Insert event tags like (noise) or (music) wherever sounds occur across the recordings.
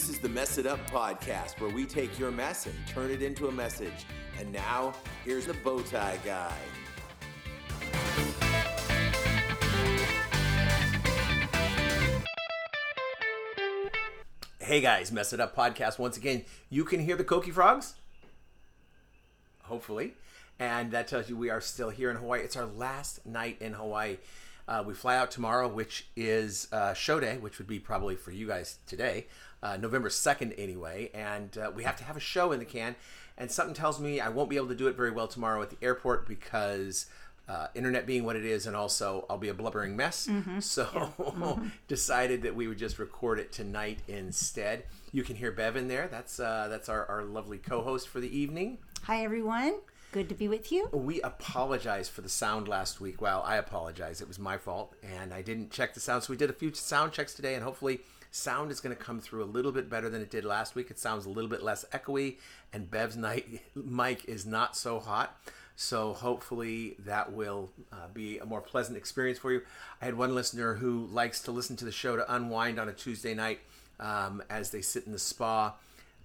This is the Mess It Up podcast where we take your mess and turn it into a message. And now, here's the bow tie guy. Hey guys, Mess It Up podcast. Once again, you can hear the coqui frogs. Hopefully. And that tells you we are still here in Hawaii. It's our last night in Hawaii. Uh, we fly out tomorrow, which is uh, show day, which would be probably for you guys today, uh, November 2nd anyway. And uh, we have to have a show in the can. And something tells me I won't be able to do it very well tomorrow at the airport because uh, internet being what it is, and also I'll be a blubbering mess. (laughs) So (laughs) decided that we would just record it tonight instead. You can hear Bev in there. That's uh, that's our, our lovely co-host for the evening. Hi, everyone. Good to be with you. We apologize for the sound last week. Well, I apologize. It was my fault, and I didn't check the sound. So we did a few sound checks today, and hopefully, sound is going to come through a little bit better than it did last week. It sounds a little bit less echoey, and Bev's (laughs) mic is not so hot. So hopefully that will uh, be a more pleasant experience for you. I had one listener who likes to listen to the show to unwind on a Tuesday night um, as they sit in the spa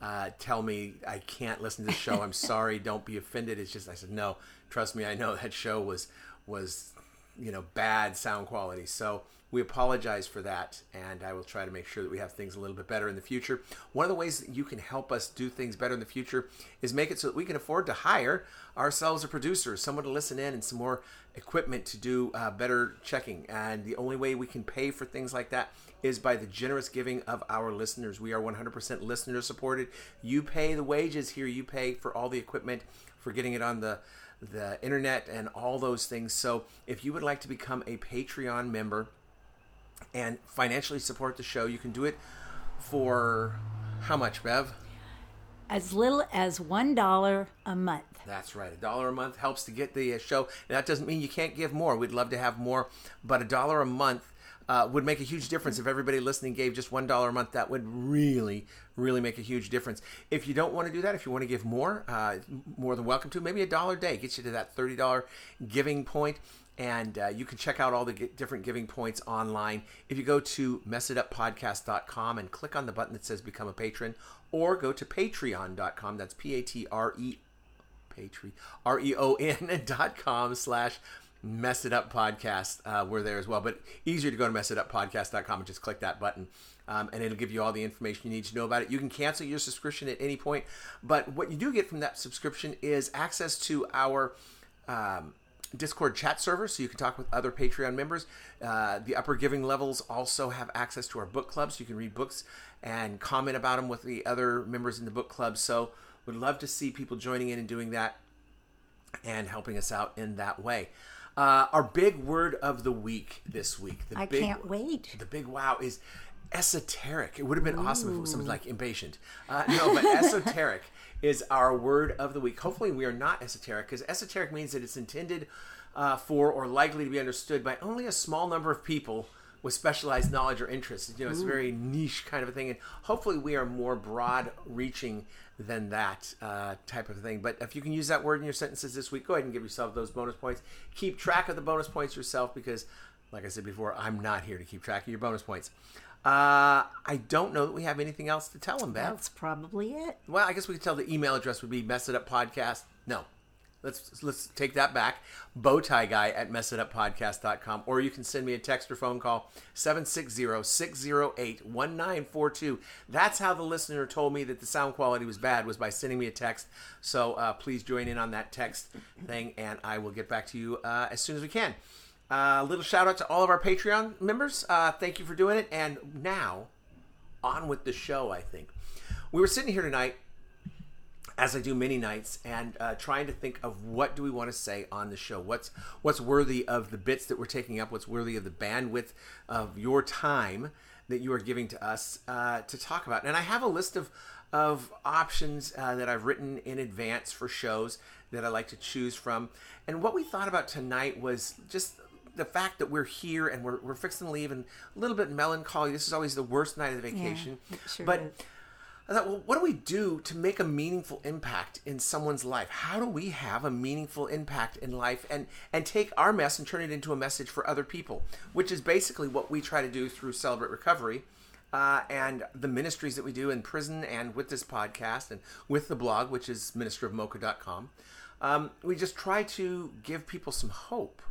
uh, tell me I can't listen to the show. I'm (laughs) sorry. Don't be offended. It's just I said no. Trust me. I know that show was was you know bad sound quality. So we apologize for that, and I will try to make sure that we have things a little bit better in the future. One of the ways that you can help us do things better in the future is make it so that we can afford to hire ourselves a producer, someone to listen in, and some more equipment to do uh, better checking. And the only way we can pay for things like that is by the generous giving of our listeners. We are 100% listener supported. You pay the wages here, you pay for all the equipment, for getting it on the the internet and all those things. So, if you would like to become a Patreon member and financially support the show, you can do it for how much, Bev? As little as $1 a month. That's right. A dollar a month helps to get the uh, show. And that doesn't mean you can't give more. We'd love to have more, but a dollar a month uh, would make a huge difference if everybody listening gave just one dollar a month. That would really, really make a huge difference. If you don't want to do that, if you want to give more, uh, more than welcome to. Maybe a dollar a day gets you to that thirty dollar giving point. And uh, you can check out all the different giving points online. If you go to messituppodcast.com and click on the button that says become a patron, or go to patreon.com, that's P A T R E Patreon, R E O N (laughs) dot com slash mess it up podcast. Uh, we're there as well, but easier to go to messituppodcast.com and just click that button. Um, and it'll give you all the information you need to know about it. You can cancel your subscription at any point, but what you do get from that subscription is access to our um, Discord chat server, so you can talk with other Patreon members. Uh, the upper giving levels also have access to our book club, so you can read books and comment about them with the other members in the book club. So, would love to see people joining in and doing that and helping us out in that way. Uh, our big word of the week this week. The I big, can't wait. The big wow is esoteric. It would have been awesome if it was something like impatient. Uh, no, but (laughs) esoteric is our word of the week. Hopefully, we are not esoteric because esoteric means that it's intended uh, for or likely to be understood by only a small number of people with specialized knowledge or interests. You know, it's a very niche kind of a thing, and hopefully, we are more broad-reaching than that uh, type of thing. But if you can use that word in your sentences this week, go ahead and give yourself those bonus points. Keep track of the bonus points yourself because, like I said before, I'm not here to keep track of your bonus points. Uh, I don't know that we have anything else to tell them, Bev. That's probably it. Well, I guess we could tell the email address would be mess it up podcast. No. Let's let's take that back. Bowtie guy at messituppodcast.com. Or you can send me a text or phone call 760-608-1942. That's how the listener told me that the sound quality was bad was by sending me a text. So uh, please join in on that text thing and I will get back to you uh, as soon as we can. A uh, little shout out to all of our Patreon members. Uh, thank you for doing it. And now, on with the show, I think. We were sitting here tonight, as I do many nights, and uh, trying to think of what do we want to say on the show. What's what's worthy of the bits that we're taking up. What's worthy of the bandwidth of your time that you are giving to us uh, to talk about. And I have a list of of options uh, that I've written in advance for shows that I like to choose from. And what we thought about tonight was just the fact that we're here and we're, we're fixing to leave and a little bit melancholy. This is always the worst night of the vacation. it sure but is. I thought, well, what do we do to make a meaningful impact in someone's life? How do we have a meaningful impact in life and and take our mess and turn it into a message for other people? Which is basically what we try to do through Celebrate Recovery. uh, and the ministries that we do in prison and with this podcast and with the blog, which is ministerofmocha.com. Um, we just try to give people some hope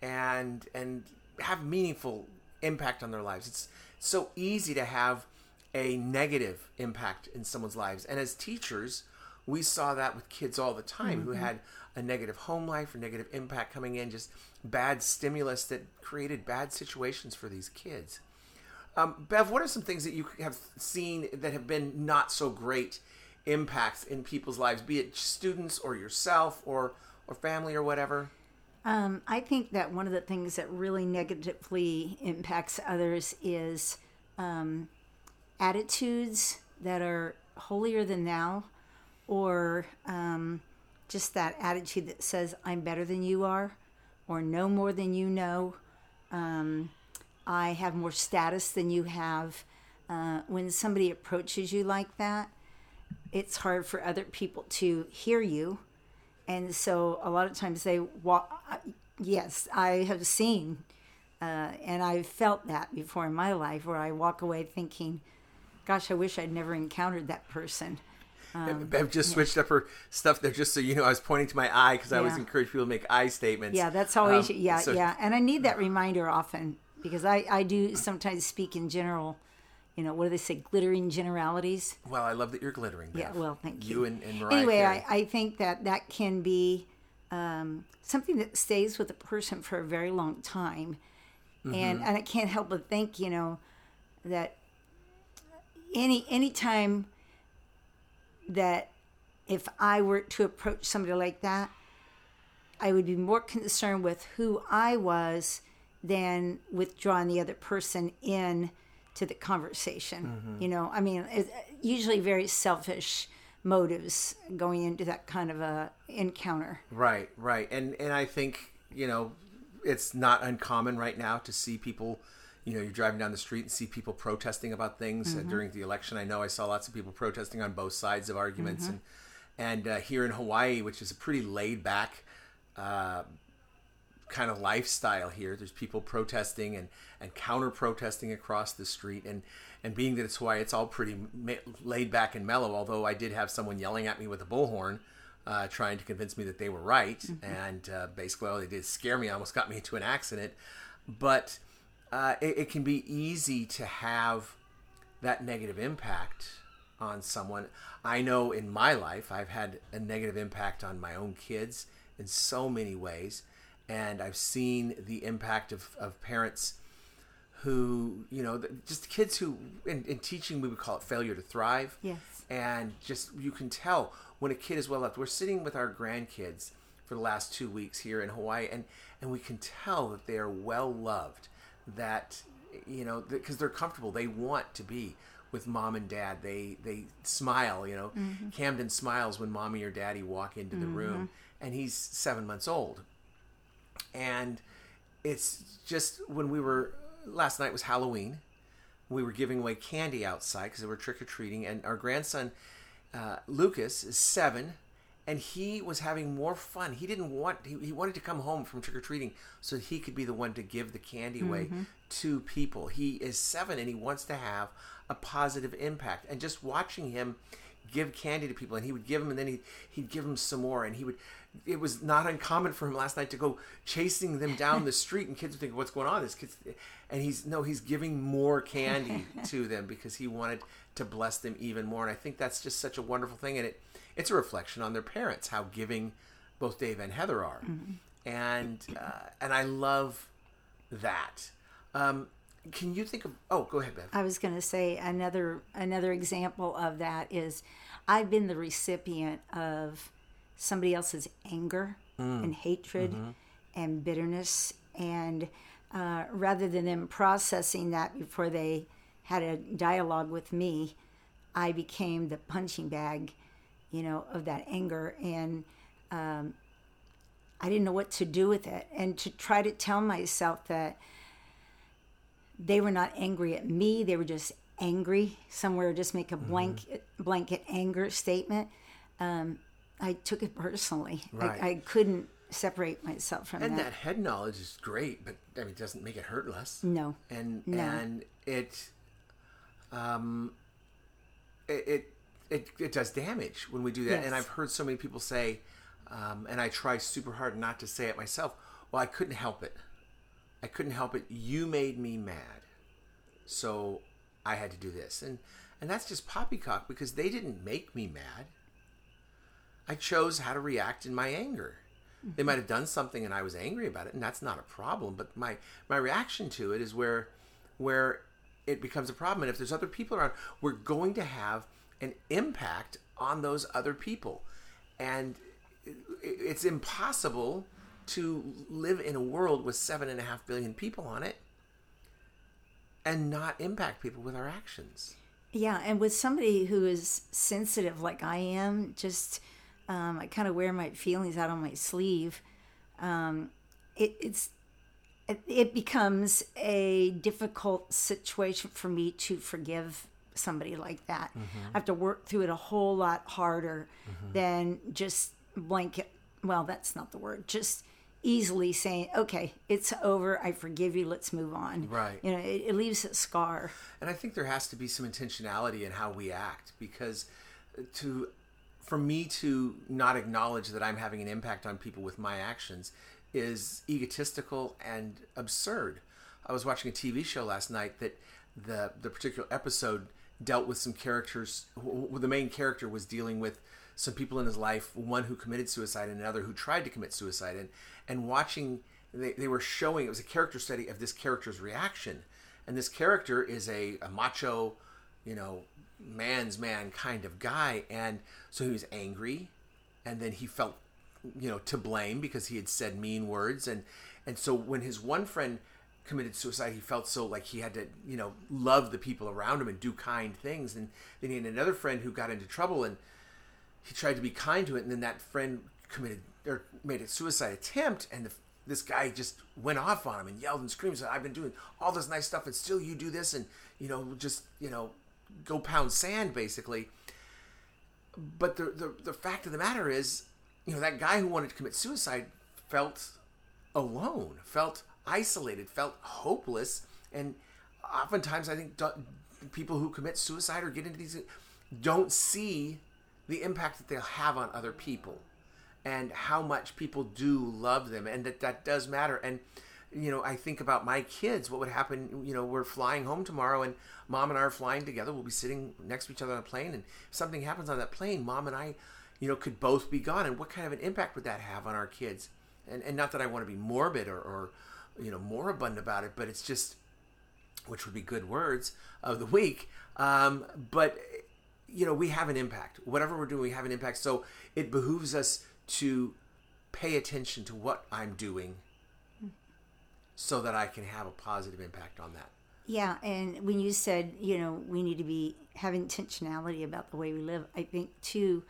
and and have meaningful impact on their lives. It's so easy to have a negative impact in someone's lives, and as teachers, we saw that with kids all the time who had a negative home life or negative impact coming in, just bad stimulus that created bad situations for these kids. Um, Bev, what are some things that you have seen that have been not so great impacts in people's lives, be it students or yourself or or family or whatever? Um, I think that one of the things that really negatively impacts others is um, attitudes that are holier than thou, or um, just that attitude that says, I'm better than you are, or know more than you know. Um, I have more status than you have. Uh, when somebody approaches you like that, it's hard for other people to hear you. And so a lot of times they walk, yes, I have seen uh, and I've felt that before in my life where I walk away thinking, gosh, I wish I'd never encountered that person. Um, Bev just switched up her stuff there, just so you know. I was pointing to my eye because I always encourage people to make eye statements. Yeah, that's always, Um, yeah, so- yeah. And I need that (laughs) reminder often because I, I do sometimes speak in general, you know, what do they say, glittering generalities? Well, I love that you're glittering. Yeah, well, thank you. You and, and Mariah anyway, Carey. I, I think that that can be um, something that stays with a person for a very long time. And, Mm-hmm. and I can't help but think, you know, that any any time that if I were to approach somebody like that, I would be more concerned with who I was than with drawing the other person in to the conversation. Mm-hmm. You know, I mean, it, usually very selfish motives going into that kind of a encounter. Right, right, and and I think you know it's not uncommon right now to see people. You know, you're driving down the street and see people protesting about things uh, during the election. I know I saw lots of people protesting on both sides of arguments, and and uh, here in Hawaii, which is a pretty laid back uh, kind of lifestyle here. There's people protesting and, and counter protesting across the street. And, and being that it's Hawaii, it's all pretty ma- laid back and mellow. Although I did have someone yelling at me with a bullhorn, uh, trying to convince me that they were right. And uh, basically, all they did is scare me, almost got me into an accident. But uh, it, it can be easy to have that negative impact on someone. I know in my life, I've had a negative impact on my own kids in so many ways. And I've seen the impact of, of parents who, you know, just kids who, in, in teaching, we would call it failure to thrive. Yes. And just, you can tell when a kid is well loved. We're sitting with our grandkids for the last two weeks here in Hawaii, and, and we can tell that they are well loved, that, you know, because they're comfortable. They want to be with mom and dad. They they smile, you know. Camden smiles when mommy or daddy walk into the room, and he's seven months old. And it's just when we were last night was Halloween. We were giving away candy outside because they were trick or treating, and our grandson uh, Lucas is seven, and he was having more fun. He didn't want he, he wanted to come home from trick or treating so that he could be the one to give the candy away mm-hmm. to people. He is seven and he wants to have a positive impact. And just watching him give candy to people, and he would give them, and then he he'd give them some more, and he would. It was not uncommon for him last night to go chasing them down the (laughs) street, and kids would think, "What's going on?" This kid's, and he's no, he's giving more candy (laughs) to them because he wanted to bless them even more. And I think that's just such a wonderful thing, and it it's a reflection on their parents how giving both Dave and Heather are, and uh, and I love that. Um, can you think of? Oh, go ahead, Bev. I was going to say another another example of that is I've been the recipient of somebody else's anger and hatred and bitterness and uh, rather than them processing that before they had a dialogue with me, I became the punching bag, you know, of that anger and um, I didn't know what to do with it and to try to tell myself that they were not angry at me they were just angry somewhere just make a Mm-hmm. blanket blanket anger statement um, i took it personally Right. I, I couldn't separate myself from And that, that head knowledge is great, but I mean, it doesn't make it hurt less. no And No. and it, um, it, it it it does damage when we do that. Yes. And I've heard so many people say, um, and I try super hard not to say it myself. Well, I couldn't help it. I couldn't help it. You made me mad, so I had to do this. And and that's just poppycock because they didn't make me mad. I chose how to react in my anger. They might have done something and I was angry about it, and that's not a problem. But my my reaction to it is where where it becomes a problem. And if there's other people around, we're going to have an impact on those other people, and it's impossible to live in a world with seven and a half billion people on it and not impact people with our actions. Yeah, and with somebody who is sensitive like I am, just um, I kind of wear my feelings out on my sleeve. Um, it, it's it, it becomes a difficult situation for me to forgive somebody like that. Mm-hmm. I have to work through it a whole lot harder mm-hmm. than just blanket. Well, that's not the word. Just easily saying, "Okay, it's over. I forgive you. Let's move on." Right. You know, it, it leaves a scar. And I think there has to be some intentionality in how we act because uh, to for me to not acknowledge that I'm having an impact on people with my actions is egotistical and absurd. I was watching a TV show last night that the the particular episode dealt with some characters. The main character was dealing with some people in his life, one who committed suicide and another who tried to commit suicide, and and watching they, they were showing it was a character study of this character's reaction, and this character is a, a macho, you know, man's man kind of guy, and so he was angry, and then he felt you know to blame because he had said mean words and and so when his one friend committed suicide he felt so like he had to you know love the people around him and do kind things. And then he had another friend who got into trouble and he tried to be kind to it. And then that friend committed or made a suicide attempt. And the, this guy just went off on him and yelled and screamed said i've been doing all this nice stuff and still you do this and you know just you know go pound sand basically. But the, the the fact of the matter is, you know, that guy who wanted to commit suicide felt alone, felt isolated, felt hopeless, and oftentimes I think people who commit suicide or get into these don't see the impact that they'll have on other people and how much people do love them and that that does matter. And you know i think about my kids what would happen you know we're flying home tomorrow and mom and i are flying together. We'll be sitting next to each other on a plane and if something happens on that plane mom and i you know could both be gone. And what kind of an impact would that have on our kids? And and not that i want to be morbid or, or you know moribund about it but it's just which would be good words of the week. Um, but you know we have an impact. Whatever we're doing we have an impact. So it behooves us to pay attention to what i'm doing so that i can have a positive impact on that. Yeah, and when you said, you know, we need to be have intentionality about the way we live, I think too,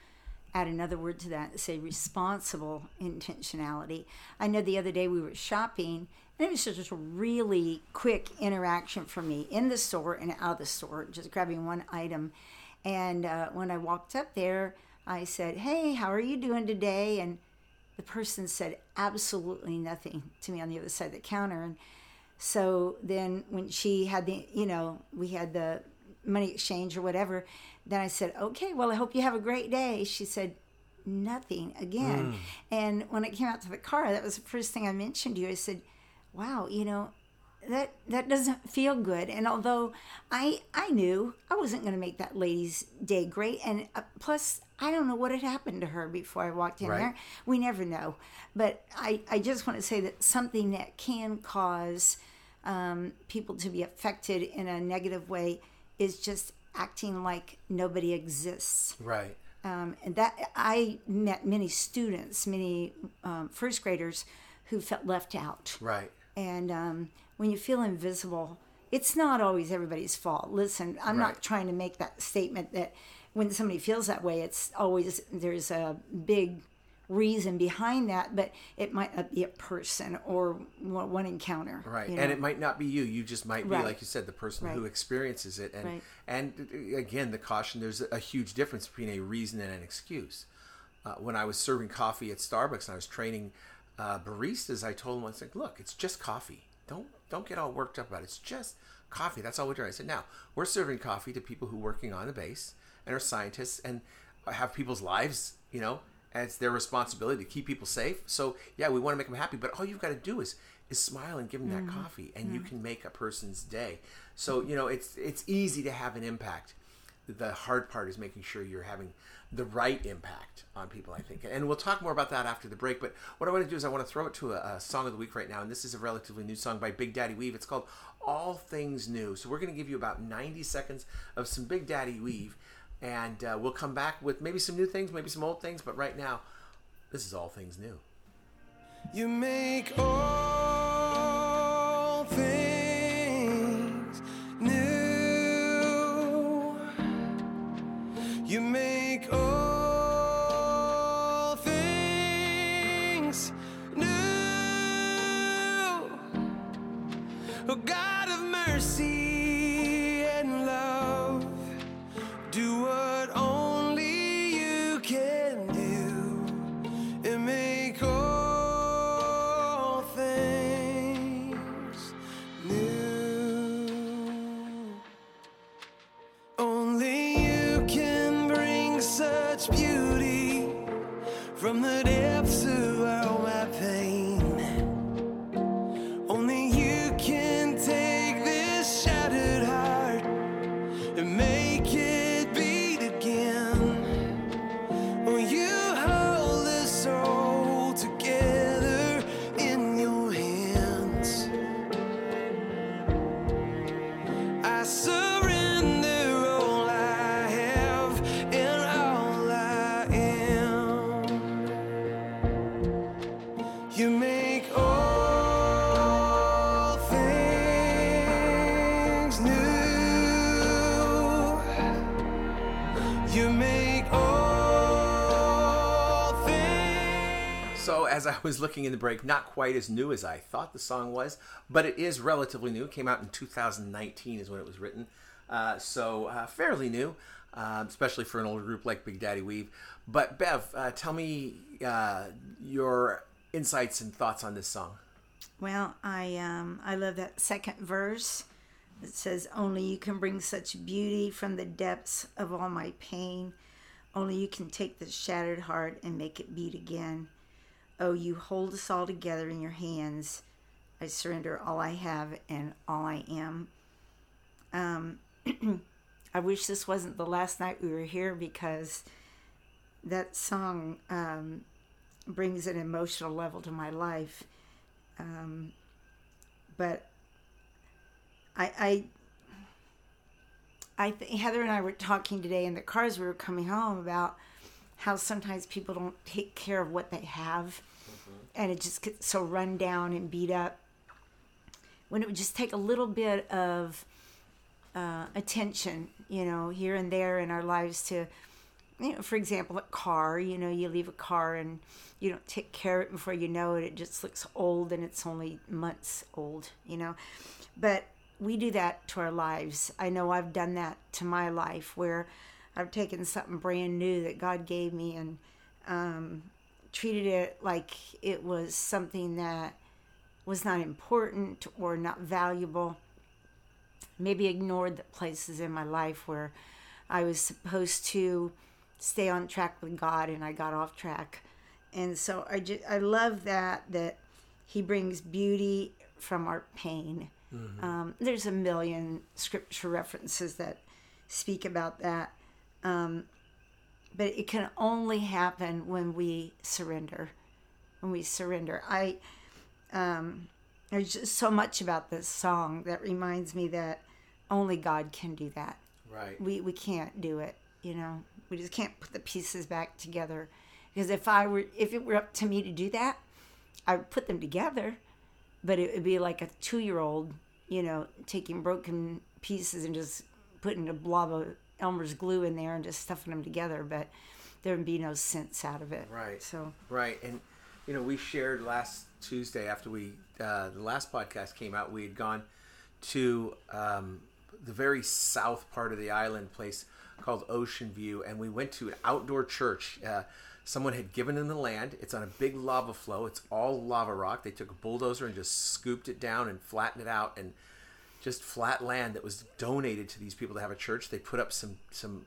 add another word to that, say responsible intentionality. I know the other day we were shopping, it was just a really quick interaction for me in the store and out of the store, just grabbing one item. And uh, when I walked up there, I said, "Hey, how are you doing today?" And the person said absolutely nothing to me on the other side of the counter, and so then when she had the, you know, we had the money exchange or whatever, then I said, okay, well, I hope you have a great day. She said, nothing again. And when I came out to the car, that was the first thing I mentioned to you. I said, wow, you know, that that doesn't feel good. And although I I knew I wasn't going to make that lady's day great, and uh, plus I don't know what had happened to her before I walked in Right. there. We never know. But I I just want to say that something that can cause um, people to be affected in a negative way is just acting like nobody exists right um, and that I met many students, many um, first graders who felt left out. right And um, when you feel invisible, it's not always everybody's fault. Listen, I'm Right. not trying to make that statement that when somebody feels that way, it's always there's a big reason behind that, but it might not be a person or one encounter. right you and it might not be you you just might be Right. like you said the person who experiences it and Right. and uh, again the caution there's a huge difference between a reason and an excuse uh, when i was serving coffee at starbucks and i was training uh, baristas i told them i was like look it's just coffee don't don't get all worked up about it it's just coffee. That's all we're doing. I said, now we're serving coffee to people who are working on the base and are scientists and have people's lives, you know, and it's their responsibility to keep people safe. So yeah, we want to make them happy, but all you've got to do is is smile and give them that coffee, and you can make a person's day. So you know, it's it's easy to have an impact. The hard part is making sure you're having the right impact on people. I think, and we'll talk more about that after the break. But what I want to do is I want to throw it to a, a song of the week right now, and this is a relatively new song by Big Daddy Weave. It's called All Things New. So we're going to give you about 90 seconds of some Big Daddy Weave and uh, we'll come back with maybe some new things, maybe some old things, but right now, this is all things new. You make all as I was looking in the break, not quite as new as I thought the song was, but it is relatively new. It came out in 2019, is when it was written. Uh, so, uh, fairly new, uh, especially for an older group like Big Daddy Weave. But, Bev, uh, tell me uh, your insights and thoughts on this song. Well, I um I love that second verse. It says, "Only you can bring such beauty from the depths of all my pain. Only you can take the shattered heart and make it beat again. Oh, you hold us all together in your hands. I surrender all I have and all I am." Um, (clears throat) I wish this wasn't the last night we were here because that song um, brings an emotional level to my life. Um, but I, I, I th- Heather and I were talking today in the cars. We were coming home about how sometimes people don't take care of what they have, and it just gets so run down and beat up. When it would just take a little bit of uh, attention, you know, here and there in our lives to, you know, for example, a car, you know, you leave a car and you don't take care of it before you know it, it just looks old and it's only months old, you know. But we do that to our lives. I know I've done that to my life where I've taken something brand new that God gave me and um, treated it like it was something that was not important or not valuable maybe ignored the places in my life where I was supposed to stay on track with God and I got off track. And so I just I love that that he brings beauty from our pain. Um, there's a million scripture references that speak about that. Um, but it can only happen when we surrender. When we surrender. I um, there's just so much about this song that reminds me that only God can do that. Right. We we can't do it, you know. We just can't put the pieces back together. Because if I were if it were up to me to do that, I would put them together, but it would be like a 2-year-old, you know, taking broken pieces and just putting a blob of Elmer's glue in there and just stuffing them together, but there would be no sense out of it. Right. So, Right, and you know, we shared last Tuesday after we uh, the last podcast came out. We had gone to um, the very south part of the island, place called Ocean View, and we went to an outdoor church. Uh, someone had given them the land. It's on a big lava flow. It's all lava rock. They took a bulldozer and just scooped it down and flattened it out, and just flat land that was donated to these people to have a church. They put up some some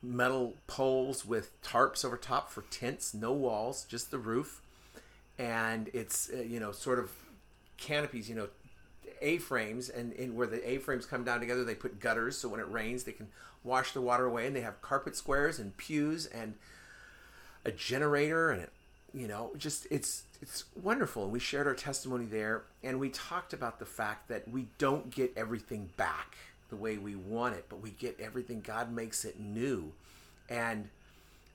metal poles with tarps over top for tents, no walls, just the roof, and it's uh, you know sort of canopies, you know, A frames, and, and where the A frames come down together, they put gutters. So when it rains they can wash the water away, and they have carpet squares and pews and a generator and it, you know just it's it's wonderful. And we shared our testimony there and we talked about the fact that we don't get everything back the way we want it but we get everything god makes it new. And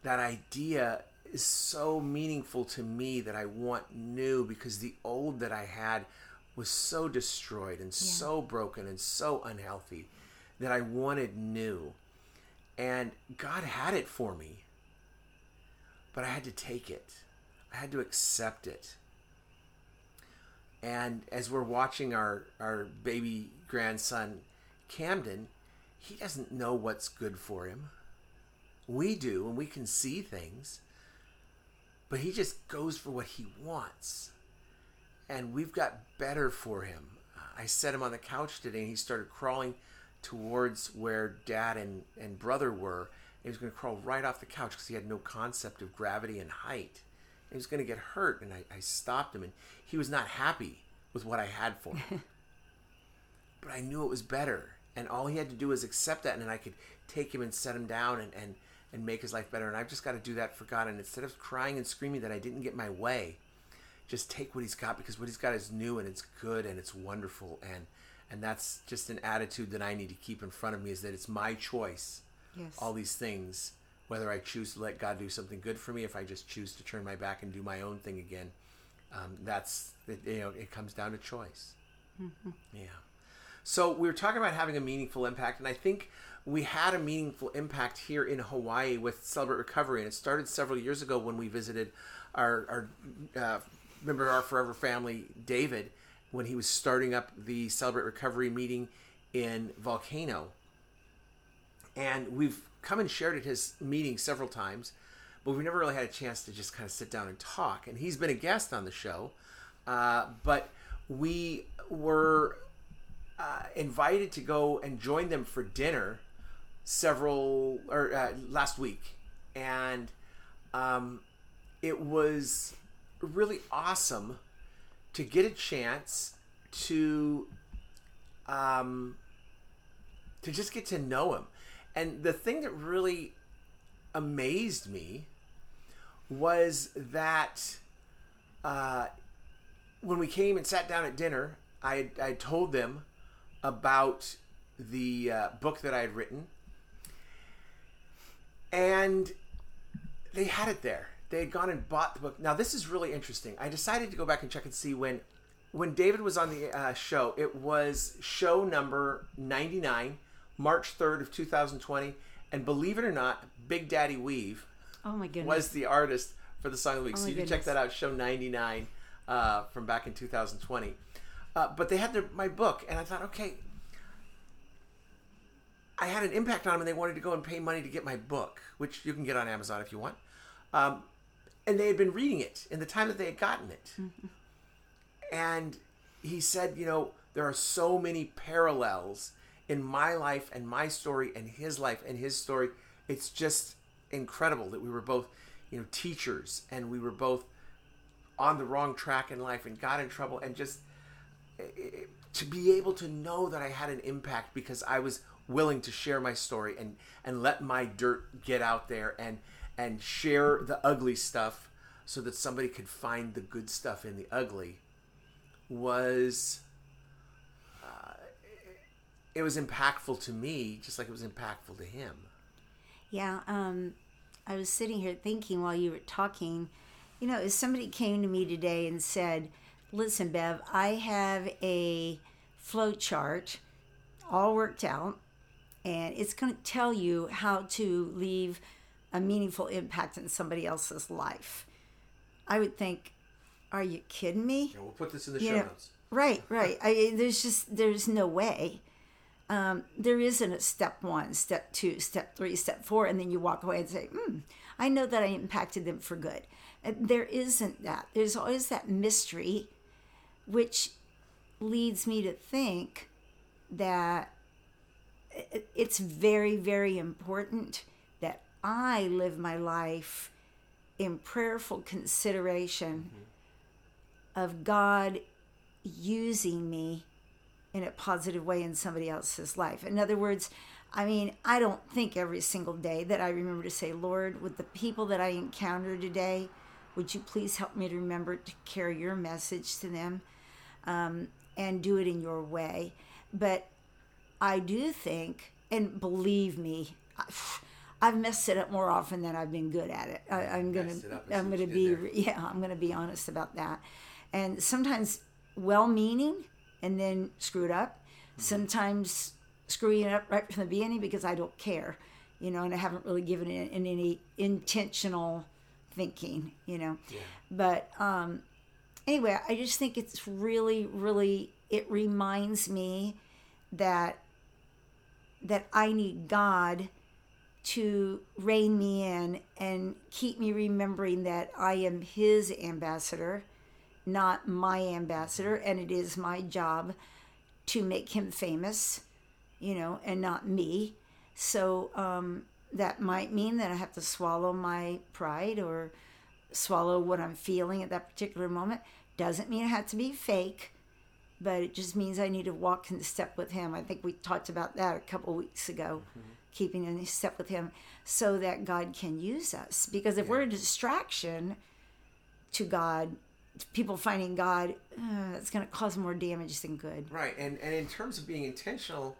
that idea is so meaningful to me that i want new because the old that i had was so destroyed and so broken and so unhealthy that i wanted new. And god had it for me but I had to take it. I had to accept it. And as we're watching our, our baby grandson, Camden, he doesn't know what's good for him. We do, and we can see things, but he just goes for what he wants. And we've got better for him. I set him on the couch today, and he started crawling towards where dad and, and brother were he was going to crawl right off the couch because he had no concept of gravity and height. He was going to get hurt, and I, I stopped him, and he was not happy with what I had for him. (laughs) but I knew it was better, and all he had to do was accept that, and then I could take him and set him down and, and, and make his life better. And I've just got to do that for God. And instead of crying and screaming that I didn't get my way, just take what he's got because what he's got is new and it's good and it's wonderful and and that's just an attitude that I need to keep in front of me is that it's my choice Yes. all these things whether i choose to let god do something good for me if i just choose to turn my back and do my own thing again um, that's it, you know it comes down to choice. Yeah. So we were talking about having a meaningful impact and i think we had a meaningful impact here in hawaii with celebrate recovery and it started several years ago when we visited our, our uh, remember our forever family david when he was starting up the celebrate recovery meeting in volcano. And we've come and shared at his meeting several times, but we've never really had a chance to just kind of sit down and talk. And he's been a guest on the show, uh, but we were uh, invited to go and join them for dinner several or uh, last week, and um, it was really awesome to get a chance to um, to just get to know him. And the thing that really amazed me was that uh, when we came and sat down at dinner, I I told them about the uh, book that I had written, and they had it there. They had gone and bought the book. Now this is really interesting. I decided to go back and check and see when when David was on the uh, show. It was show number ninety nine, March third of two thousand twenty. And believe it or not, Big Daddy Weave Oh my goodness. was the artist for the song of the week. Oh so you can check that out, show 99 uh, from back in 2020. Uh, but they had their, my book, and I thought, okay, I had an impact on them, and they wanted to go and pay money to get my book, which you can get on Amazon if you want. Um, and they had been reading it in the time that they had gotten it. And he said, you know, there are so many parallels in my life and my story and his life and his story. It's just incredible that we were both, you know, teachers and we were both on the wrong track in life and got in trouble and just eh, eh, to be able to know that I had an impact because I was willing to share my story and and let my dirt get out there and and share the ugly stuff so that somebody could find the good stuff in the ugly was it was impactful to me just like it was impactful to him Yeah, um, I was sitting here thinking while you were talking, you know, if somebody came to me today and said, Listen, Bev, I have a flow chart all worked out, and it's going to tell you how to leave a meaningful impact in somebody else's life. I would think, Are you kidding me? and we'll put this in the You show know, notes Right, right. I, there's just there's no way. Um, there isn't a step one, step two, step three, step four, and then you walk away and say, hmm, I know that I impacted them for good. And there isn't that. There's always that mystery, which leads me to think that it's very, very important that I live my life in prayerful consideration of God using me in a positive way in somebody else's life. In other words, I mean, I don't think every single day that I remember to say, Lord, with the people that I encounter today, would you please help me to remember to carry your message to them um, and do it in your way? But I do think, and believe me, I've messed it up more often than I've been good at it. I, I'm gonna, it I see I'm gonna be, yeah, I'm gonna be honest about that. And sometimes well-meaning, and then screwed up. Mm-hmm. Sometimes screwing it up right from the beginning because I don't care, you know, and I haven't really given it in any intentional thinking, you know. Yeah. But um, anyway, I just think it's really, really. It reminds me that that I need God to rein me in and keep me remembering that I am His ambassador, not my ambassador, and it is my job to make Him famous, you know, and not me. So um, that might mean that I have to swallow my pride or swallow what I'm feeling at that particular moment. Doesn't mean it has to be fake, but it just means I need to walk in step with Him. I think we talked about that a couple weeks ago, keeping in step with Him so that God can use us. Because if we're a distraction to God, people finding God, uh, it's going to cause more damage than good. Right, and and in terms of being intentional,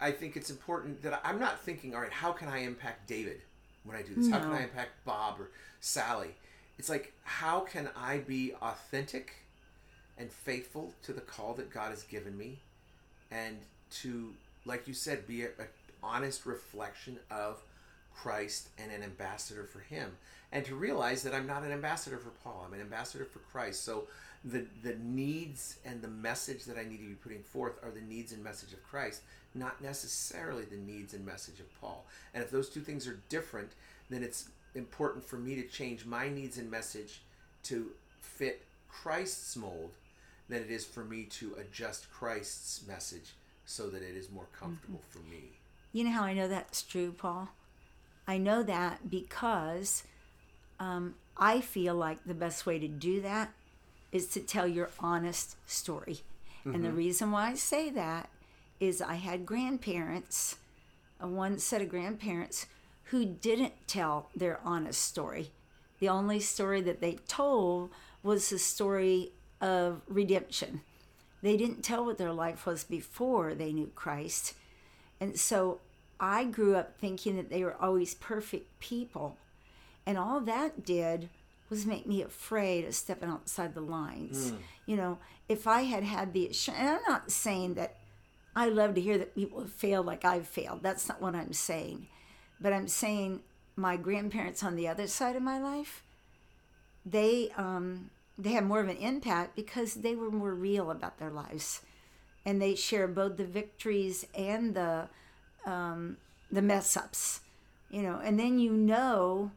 I think it's important that I'm not thinking, all right, how can I impact David when I do this? How can I impact Bob or Sally? It's like, how can I be authentic and faithful to the call that God has given me, and to, like you said, be a, a honest reflection of Christ and an ambassador for Him, and to realize that I'm not an ambassador for Paul. I'm an ambassador for Christ. So the the needs and the message that I need to be putting forth are the needs and message of Christ, not necessarily the needs and message of Paul. And if those two things are different, then it's important for me to change my needs and message to fit Christ's mold than it is for me to adjust Christ's message so that it is more mm-hmm. comfortable for me. You know how I know that's true, Paul? I know that because um, I feel like the best way to do that is to tell your honest story. And the reason why I say that is I had grandparents, uh, one set of grandparents, who didn't tell their honest story. The only story that they told was the story of redemption. They didn't tell what their life was before they knew Christ. And so I grew up thinking that they were always perfect people. And all that did was make me afraid of stepping outside the lines. You know, if I had had the and I'm not saying that I love to hear that people have failed like I've failed. That's not what I'm saying. But I'm saying my grandparents on the other side of my life, they um, they had more of an impact because they were more real about their lives, and they share both the victories and the um, the mess ups, you know. And then you know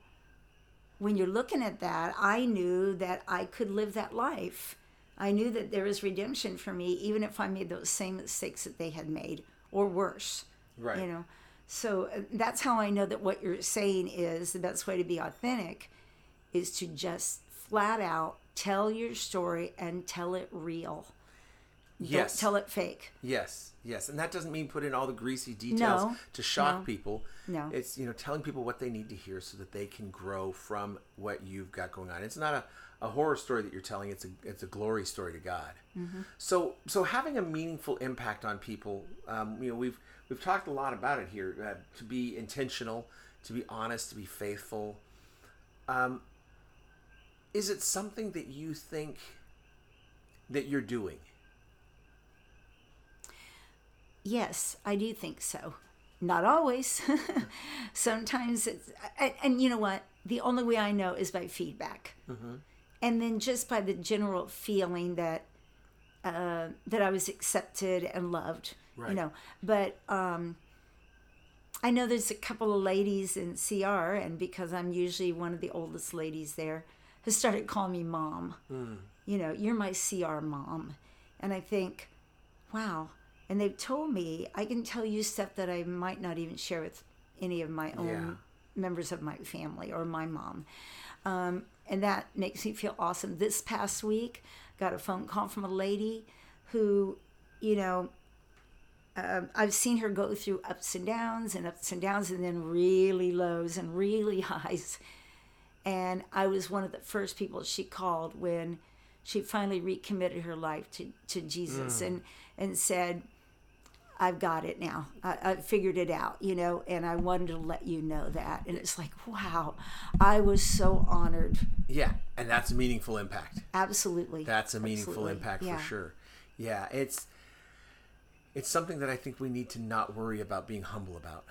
when you're looking at that, I knew that I could live that life. I knew that there was redemption for me, even if I made those same mistakes that they had made, or worse. Right. You know, so uh, that's how I know that what you're saying is the best way to be authentic is to just flat out tell your story and tell it real. Yes. Don't tell it fake. Yes, yes, and that doesn't mean put in all the greasy details No, to shock no, people. no. it's you know telling people what they need to hear so that they can grow from what you've got going on. It's not a, a horror story that you're telling; it's a it's a glory story to God. Mm-hmm. So so having a meaningful impact on people, um, you know, we've we've talked a lot about it here. Uh, to be intentional, to be honest, to be faithful. Um, is it something that you think that you're doing? Yes, I do think so. Not always. (laughs) Sometimes it's, and, and you know what? The only way I know is by feedback. And then just by the general feeling that uh, that I was accepted and loved, Right. you know. But um, I know there's a couple of ladies in CR, and because I'm usually one of the oldest ladies there, who started calling me mom. You know, you're my CR mom. And I think, wow, and they've told me I can tell you stuff that I might not even share with any of my own Yeah. members of my family or my mom. Um, and that makes me feel awesome. This past week, got a phone call from a lady who, you know, um, I've seen her go through ups and downs and ups and downs and then really lows and really (laughs) highs. And I was one of the first people she called when she finally recommitted her life to, to Jesus and, and said, I've got it now. I, I figured it out, you know, and I wanted to let you know that. And it's like, wow, I was so honored. Yeah, and that's a meaningful impact. Absolutely. That's a meaningful Absolutely. impact Yeah. for sure. Yeah, it's it's something that I think we need to not worry about being humble about.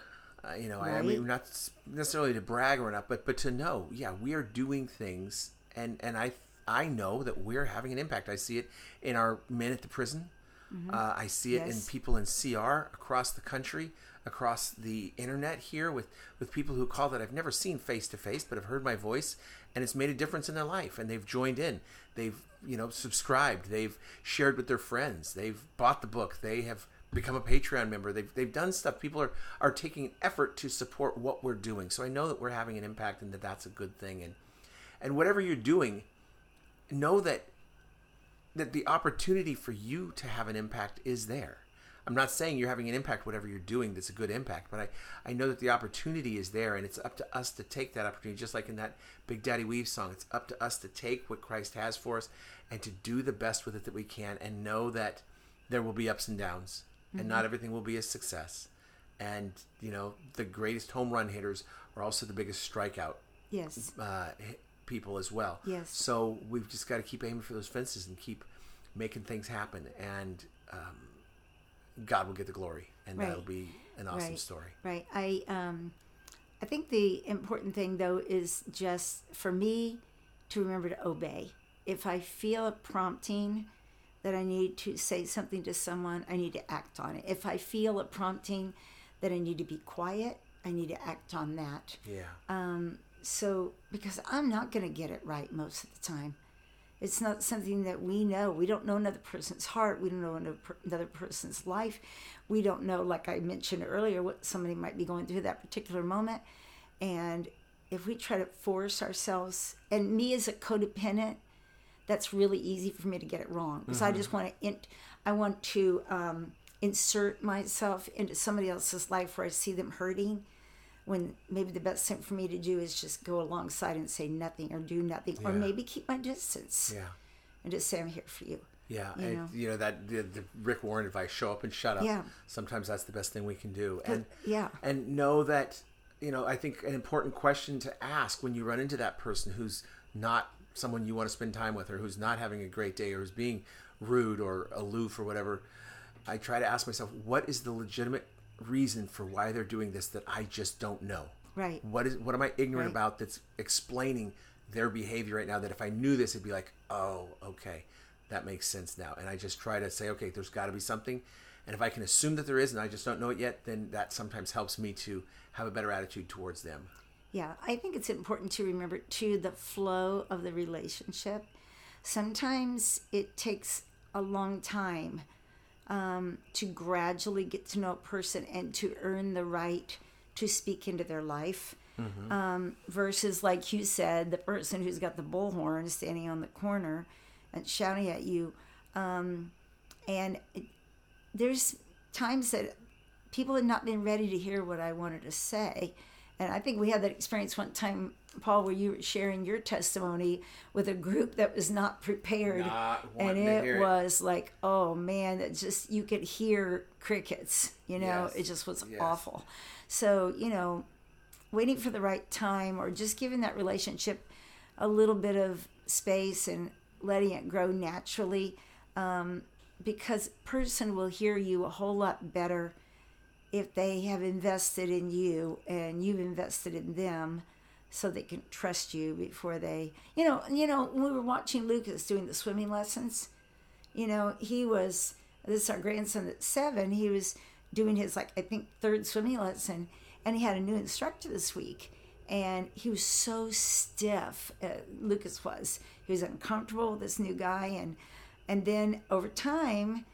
Uh, you know, I, I mean, not necessarily to brag or not, but but to know, yeah, we are doing things, and and I I know that we're having an impact. I see it in our men at the prison. Uh, I see it in Mm-hmm. People in CR across the country, across the internet here with with people who call that I've never seen face to face, but have heard my voice, and it's made a difference in their life, and they've joined in. They've you know subscribed. They've shared with their friends. They've bought the book. They have become a Patreon member. They've they've done stuff. People are are taking effort to support what we're doing. So I know that we're having an impact, and that that's a good thing. And and whatever you're doing, know that that the opportunity for you to have an impact is there. I'm not saying you're having an impact, whatever you're doing, that's a good impact, but I, I know that the opportunity is there, and it's up to us to take that opportunity, just like in that Big Daddy Weave song. It's up to us to take what Christ has for us and to do the best with it that we can, and know that there will be ups and downs, and not everything will be a success. And, you know, the greatest home run hitters are also the biggest strikeout yes. uh, people as well. Yes. So we've just got to keep aiming for those fences and keep making things happen, and um, God will get the glory, and Right. that'll be an awesome right. story. Right. I um, I think the important thing though is just for me to remember to obey. If I feel a prompting that I need to say something to someone, I need to act on it. If I feel a prompting that I need to be quiet, I need to act on that. Yeah. So, because I'm not going to get it right most of the time. It's not something that we know. We don't know another person's heart. We don't know another person's life. We don't know, like I mentioned earlier, what somebody might be going through that particular moment. And if we try to force ourselves, and me as a codependent, that's really easy for me to get it wrong because I just want to, in, I want to um, insert myself into somebody else's life where I see them hurting when maybe the best thing for me to do is just go alongside and say nothing or do nothing or maybe keep my distance Yeah. and just say I'm here for you. Yeah, You and, know? you know that the, the Rick Warren advice: show up and shut up. Yeah. Sometimes that's the best thing we can do, and yeah. and know that you know. I think an important question to ask when you run into that person who's not someone you want to spend time with, or who's not having a great day, or who's being rude or aloof or whatever. I try to ask myself, what is the legitimate reason for why they're doing this that I just don't know? Right. What is what am I ignorant Right. about that's explaining their behavior right now? That if I knew this, it'd be like, oh, okay, that makes sense now. And I just try to say, okay, there's got to be something. And if I can assume that there is, and I just don't know it yet, then that sometimes helps me to have a better attitude towards them. Yeah, I think it's important to remember too the flow of the relationship. Sometimes it takes a long time um, to gradually get to know a person and to earn the right to speak into their life. Um, versus, like you said, the person who's got the bullhorn standing on the corner and shouting at you. Um, and it, there's times that people had not been ready to hear what I wanted to say. And I think we had that experience one time, Paul, where you were sharing your testimony with a group that was not prepared. Not and it it. was like, oh man, it just, you could hear crickets, you know, Yes. it just was Yes. awful. So, you know, waiting for the right time or just giving that relationship a little bit of space and letting it grow naturally um, because person will hear you a whole lot better if they have invested in you and you've invested in them so they can trust you before they you know you know we were watching lucas doing the swimming lessons you know he was this is our grandson at seven he was doing his like i think third swimming lesson and he had a new instructor this week and he was so stiff uh, lucas was. He was uncomfortable with this new guy and and then over time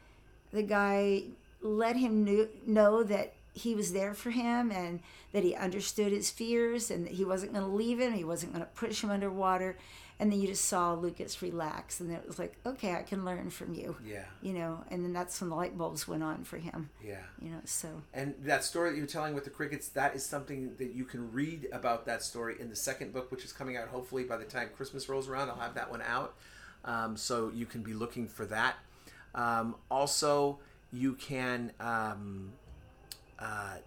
the guy let him knew, know that he was there for him and that he understood his fears and that he wasn't going to leave him, he wasn't going to push him underwater. And then you just saw Lucas relax, and it was like, okay, I can learn from you. Yeah. You know, and then that's when the light bulbs went on for him. Yeah. You know, so And that story that you're telling with the crickets, that is something that you can read about that story in the second book, which is coming out hopefully by the time Christmas rolls around. I'll have that one out. Um, so you can be looking for that. Um, also, you can um, uh,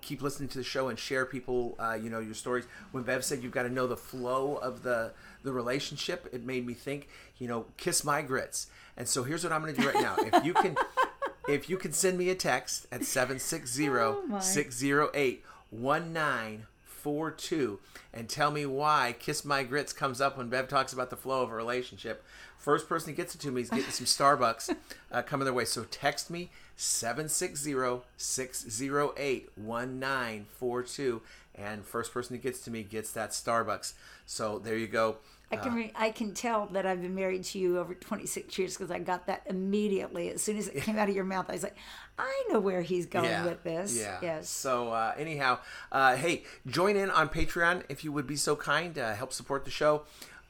keep listening to the show and share people, uh, you know, your stories. When Bev said you've got to know the flow of the the relationship, it made me think, you know, kiss my grits. And so here's what I'm going to do right now. If you can, (laughs) if you can send me a text at 760-608-1942 and tell me why kiss my grits comes up when Bev talks about the flow of a relationship. First person who gets it to me is getting some Starbucks uh, coming their way. So text me 760-608-1942 and first person who gets to me gets that Starbucks. So there you go. I can re- I can tell that I've been married to you over 26 years because I got that immediately as soon as it (laughs) came out of your mouth. I was like, I know where he's going with this. Yeah. Yes. So uh, anyhow, uh, hey, join in on Patreon if you would be so kind. Uh, help support the show.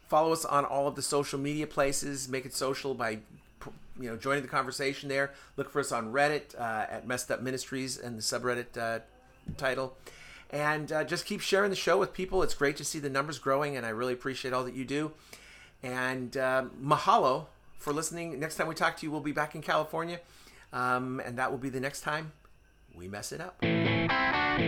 Follow us on all of the social media places. Make it social by you know joining the conversation there. Look for us on Reddit uh, at Messed Up Ministries and the subreddit uh, title. And uh, just keep sharing the show with people. It's great to see the numbers growing, and I really appreciate all that you do. And um, mahalo for listening. Next time we talk to you, we'll be back in California, um, and that will be the next time we mess it up.